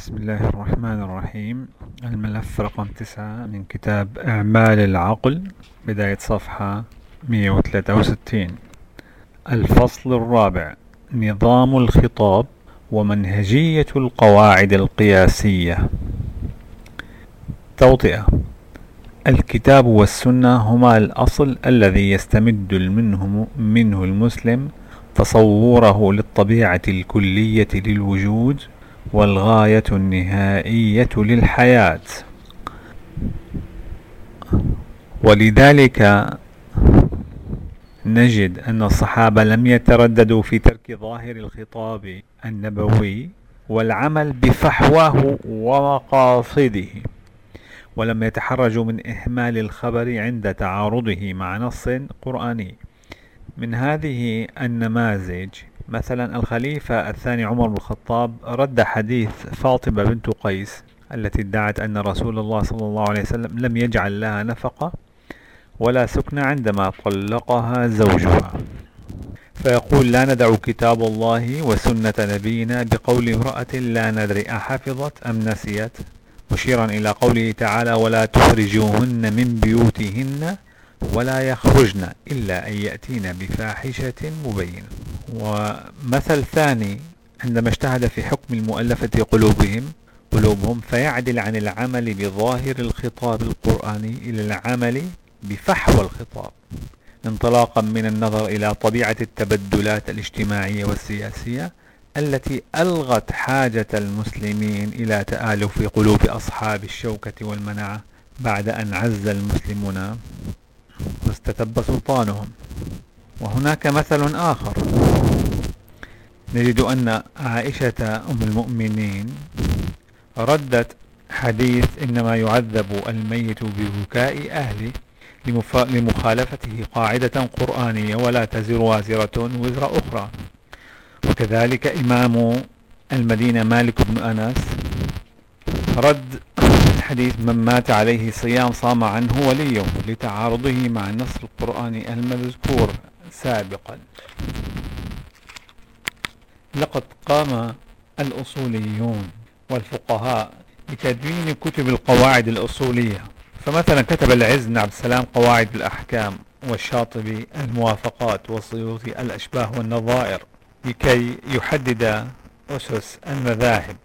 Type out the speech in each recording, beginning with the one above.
بسم الله الرحمن الرحيم. الملف رقم تسعة من كتاب أعمال العقل بداية صفحة 163 الفصل الرابع نظام الخطاب ومنهجية القواعد القياسية. توطئة. الكتاب والسنة هما الأصل الذي يستمد منه, منه المسلم تصوره للطبيعة الكلية للوجود والغاية النهائية للحياة. ولذلك نجد أن الصحابة لم يترددوا في ترك ظاهر الخطاب النبوي والعمل بفحواه ومقاصده ولم يتحرجوا من إهمال الخبر عند تعارضه مع نص قرآني. من هذه النماذج مثلا الخليفة الثاني عمر بن الخطاب رد حديث فاطمة بنت قيس التي ادعت أن رسول الله صلى الله عليه وسلم لم يجعل لها نفقة ولا سكن عندما طلقها زوجها. فيقول لا ندع كتاب الله وسنة نبينا بقول امرأة لا ندري أحفظت أم نسيت. مشيرا إلى قوله تعالى ولا تخرجوهن من بيوتهن ولا يخرجن إلا أن يأتين بفاحشة مبينة ومثل ثاني عندما اجتهد في حكم المؤلفة قلوبهم قلوبهم فيعدل عن العمل بظاهر الخطاب القرآني إلى العمل بفحوى الخطاب انطلاقا من النظر إلى طبيعة التبدلات الاجتماعية والسياسية التي ألغت حاجة المسلمين إلى تآلف قلوب أصحاب الشوكة والمنعة بعد أن عز المسلمون واستتب سلطانهم. وهناك مثل آخر. نجد أن عائشة أم المؤمنين ردت حديث إنما يعذب الميت ببكاء أهله لمخالفته قاعدة قرآنية ولا تزر وازرة وزر أخرى. وكذلك إمام المدينة مالك بن أنس رد حديث من مات عليه صيام صام عنه وليه لتعارضه مع النص القرآني المذكور سابقا. لقد قام الأصوليون والفقهاء بتدوين كتب القواعد الأصولية. فمثلا كتب العز بن عبد السلام قواعد الأحكام والشاطبي الموافقات والسيوطي الأشباه والنظائر لكي يحدد أسس المذاهب.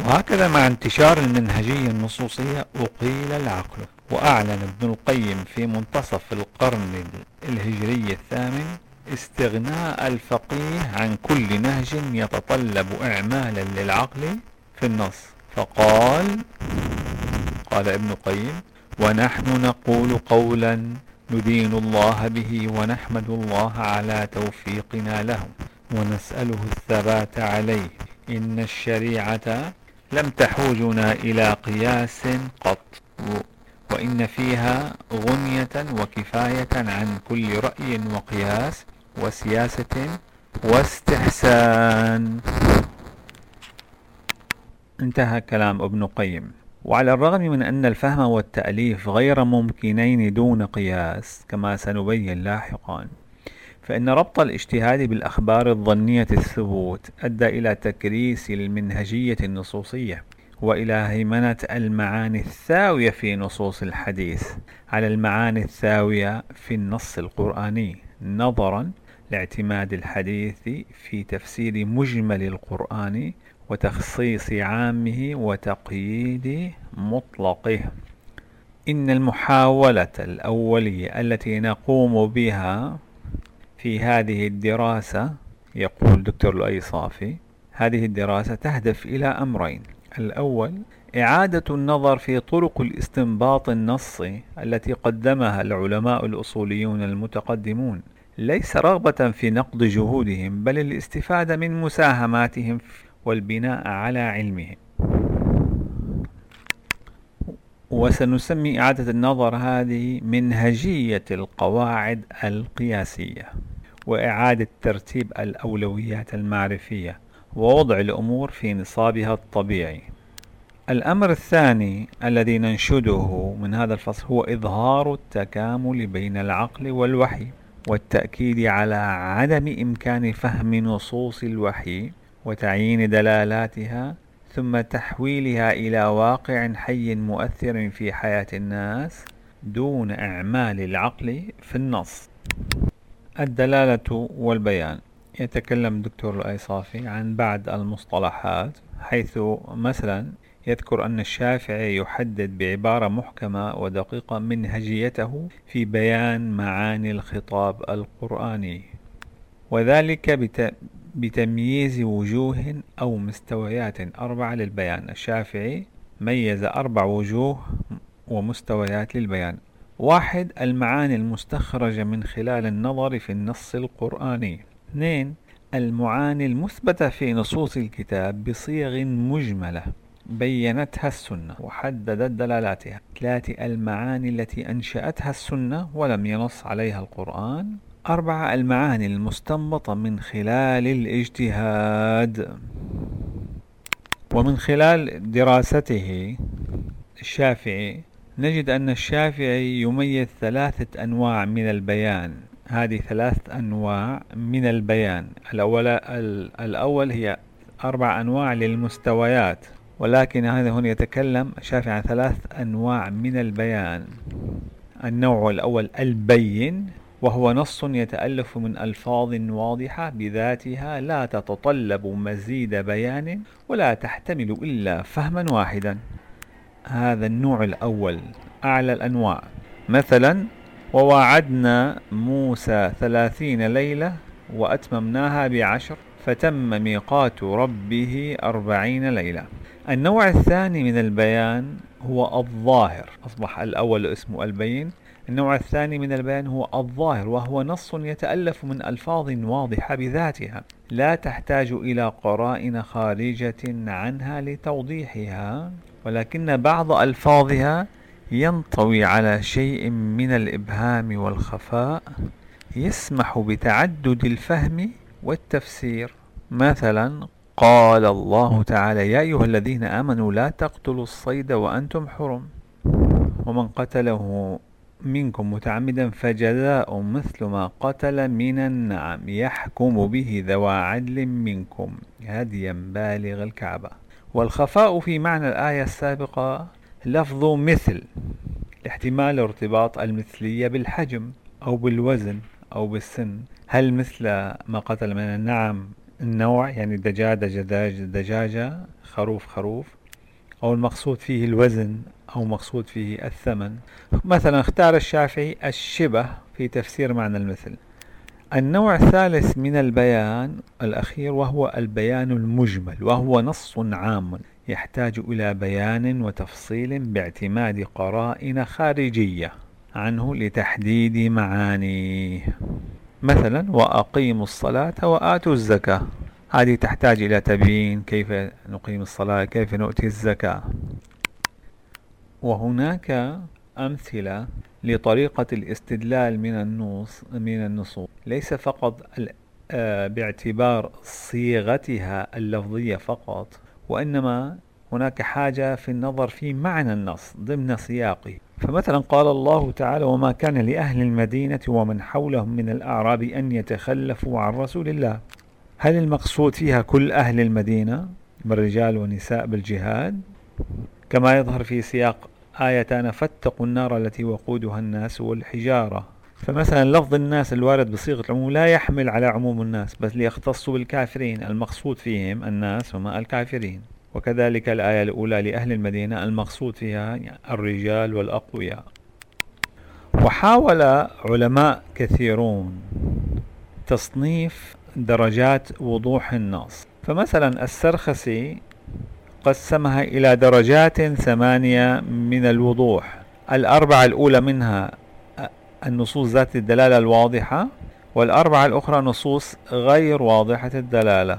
وهكذا مع انتشار المنهجية النصوصية أقيل العقل وأعلن ابن القيم في منتصف القرن الهجري الثامن استغناء الفقيه عن كل نهج يتطلب إعمالا للعقل في النص. فقال قال ابن القيم ونحن نقول قولا ندين الله به ونحمد الله على توفيقنا له ونسأله الثبات عليه. إن الشريعة لم تحوجنا إلى قياس قط. وإن فيها غنية وكفاية عن كل رأي وقياس وسياسة واستحسان. انتهى كلام ابن قيم. وعلى الرغم من أن الفهم والتأليف غير ممكنين دون قياس كما سنبين لاحقا. فإن ربط الاجتهاد بالأخبار الظنية الثبوت أدى إلى تكريس المنهجية النصوصية وإلى هيمنة المعاني الثاوية في نصوص الحديث. على المعاني الثاوية في النص القرآني نظرا لاعتماد الحديث في تفسير مجمل القرآن وتخصيص عامه وتقييد مطلقه. إن المحاولة الأولية التي نقوم بها في هذه الدراسة يقول دكتور الأيصافي هذه الدراسة تهدف إلى أمرين. الأول إعادة النظر في طرق الاستنباط النصي التي قدمها العلماء الأصوليون المتقدمون. ليس رغبة في نقد جهودهم بل الاستفادة من مساهماتهم والبناء على علمهم. وسنسمي إعادة النظر هذه منهجية القواعد القياسية. وإعادة ترتيب الأولويات المعرفية ووضع الأمور في نصابها الطبيعي. الأمر الثاني الذي ننشده من هذا الفصل هو إظهار التكامل بين العقل والوحي والتأكيد على عدم إمكان فهم نصوص الوحي وتعيين دلالاتها ثم تحويلها إلى واقع حي مؤثر في حياة الناس دون إعمال العقل في النص. الدلالة والبيان. يتكلم الدكتور الأيصافي عن بعض المصطلحات حيث مثلا يذكر أن الشافعي يحدد بعبارة محكمة ودقيقة منهجيته في بيان معاني الخطاب القرآني وذلك بتمييز وجوه أو مستويات أربعة للبيان. الشافعي ميز أربع وجوه ومستويات للبيان. واحد المعاني المستخرجة من خلال النظر في النص القرآني. اثنين المعاني المثبتة في نصوص الكتاب بصيغ مجملة بينتها السنة وحددت دلالاتها. ثلاثة المعاني التي أنشأتها السنة ولم ينص عليها القرآن. أربعة المعاني المستنبطة من خلال الاجتهاد ومن خلال دراسته. الشافعي نجد أن الشافعي يميز ثلاثة أنواع من البيان. هذه ثلاث أنواع من البيان. الأول, الأول هي أربع أنواع للمستويات ولكن هذا هنا يتكلم الشافعي عن ثلاث أنواع من البيان. النوع الأول البين وهو نص يتألف من ألفاظ واضحة بذاتها لا تتطلب مزيد بيان ولا تحتمل إلا فهما واحدا. هذا النوع الأول أعلى الأنواع. مثلا ووعدنا موسى ثلاثين ليلة وأتممناها بعشر فتم ميقات ربه أربعين ليلة. النوع الثاني من البيان هو الظاهر. أصبح الأول اسمه البين النوع الثاني من البيان هو الظاهر وهو نص يتألف من ألفاظ واضحة بذاتها لا تحتاج إلى قرائن خارجة عنها لتوضيحها ولكن بعض ألفاظها ينطوي على شيء من الإبهام والخفاء يسمح بتعدد الفهم والتفسير. مثلا قال الله تعالى يا أيها الذين آمنوا لا تقتلوا الصيد وأنتم حرم. ومن قتله منكم متعمدا فجزاء مثل ما قتل من النعم يحكم به ذوى عدل منكم. هديا بالغ الكعبة. والخفاء في معنى الآية السابقة لفظ مثل لاحتمال ارتباط المثلية بالحجم أو بالوزن أو بالسن. هل مثل ما قتل من النعم النوع؟ يعني دجاجة دجاج دجاجة خروف خروف. أو المقصود فيه الوزن أو مقصود فيه الثمن. مثلا اختار الشافعي الشبه في تفسير معنى المثل. النوع الثالث من البيان الأخير وهو البيان المجمل وهو نص عام يحتاج إلى بيان وتفصيل باعتماد قرائن خارجية عنه لتحديد معانيه. مثلا وأقيموا الصلاة وآتوا الزكاة. هذه تحتاج إلى تبيين. كيف نقيم الصلاة؟ كيف نؤتي الزكاة؟ وهناك أمثلة لطريقة الاستدلال من النصوص من النصوص. ليس فقط آه، باعتبار صيغتها اللفظية فقط وإنما هناك حاجة في النظر في معنى النص ضمن سياقه. فمثلا قال الله تعالى وما كان لأهل المدينة ومن حولهم من الأعراب أن يتخلفوا عن رسول الله. هل المقصود فيها كل أهل المدينة من رجال ونساء بالجهاد؟ كما يظهر في سياق آيتان فاتقوا النار التي وقودها الناس والحجارة. فمثلا لفظ الناس الوارد بصيغة العموم لا يحمل على عموم الناس بل يختص بالكافرين. المقصود فيهم الناس هم الكافرين. وكذلك الآية الأولى لأهل المدينة المقصود فيها الرجال والأقوياء. وحاول علماء كثيرون تصنيف درجات وضوح النص فمثلا السرخسي قسمها إلى درجات ثمانية من الوضوح. الأربعة الأولى منها النصوص ذات الدلالة الواضحة والأربعة الأخرى نصوص غير واضحة الدلالة.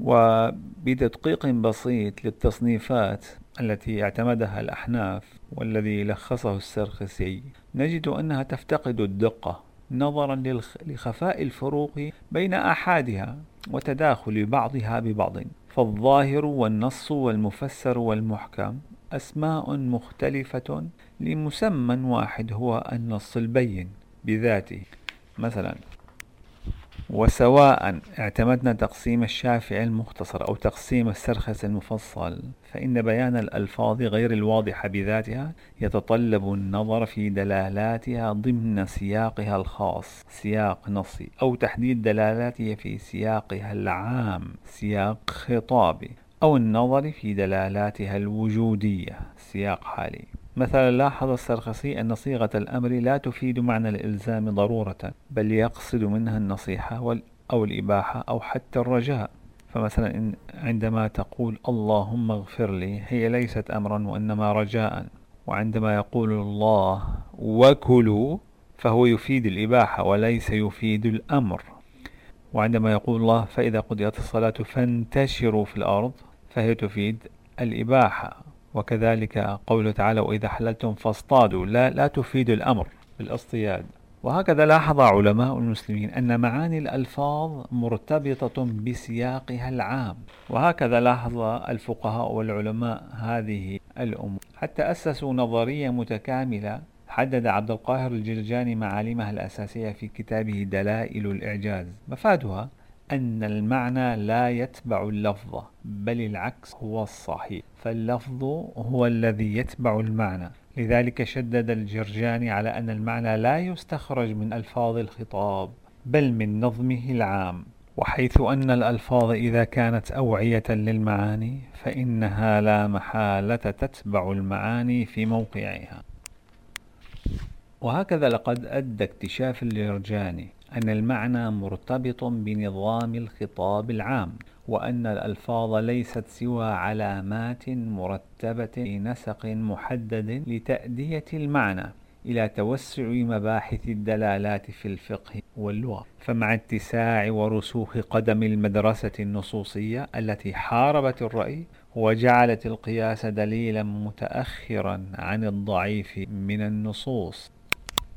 وبتدقيق بسيط للتصنيفات التي اعتمدها الأحناف والذي لخصه السرخسي نجد أنها تفتقد الدقة. نظرا لخفاء الفروق بين آحادها وتداخل بعضها ببعض فالظاهر والنص والمفسر والمحكم أسماء مختلفة لمسمى واحد هو النص البين بذاته. مثلا وسواء اعتمدنا تقسيم الشافعي المختصر أو تقسيم السرخس المفصل فإن بيان الألفاظ غير الواضحة بذاتها يتطلب النظر في دلالاتها ضمن سياقها الخاص سياق نصي أو تحديد دلالاتها في سياقها العام سياق خطابي أو النظر في دلالاتها الوجودية سياق حالي. مثلا لاحظ السرخسي أن صيغة الأمر لا تفيد معنى الإلزام ضرورة بل يقصد منها النصيحة أو الإباحة أو حتى الرجاء. فمثلا إن عندما تقول اللهم اغفر لي هي ليست أمرا وإنما رجاء. وعندما يقول الله وكلوا فهو يفيد الإباحة وليس يفيد الأمر. وعندما يقول الله فإذا قضيت الصلاة فانتشروا في الأرض فهي تفيد الإباحة. وكذلك قوله تعالى وإذا حللتم فاصطادوا. لا, لا تفيد الأمر بالاصطياد. وهكذا لاحظ علماء المسلمين أن معاني الألفاظ مرتبطة بسياقها العام. وهكذا لاحظ الفقهاء والعلماء هذه الأمور. حتى أسسوا نظرية متكاملة حدد عبد القاهر الجرجاني معالمها الأساسية في كتابه دلائل الإعجاز. مفادها أن المعنى لا يتبع اللفظ بل العكس هو الصحيح. فاللفظ هو الذي يتبع المعنى. لذلك شدد الجرجاني على أن المعنى لا يستخرج من ألفاظ الخطاب بل من نظمه العام. وحيث أن الألفاظ إذا كانت أوعية للمعاني فإنها لا محالة تتبع المعاني في موقعها. وهكذا لقد أدى اكتشاف الجرجاني. أن المعنى مرتبط بنظام الخطاب العام وأن الألفاظ ليست سوى علامات مرتبة نسق محدد لتأدية المعنى إلى توسع مباحث الدلالات في الفقه واللغة. فمع اتساع ورسوخ قدم المدرسة النصوصية التي حاربت الرأي وجعلت القياس دليلا متأخرا عن الضعيف من النصوص.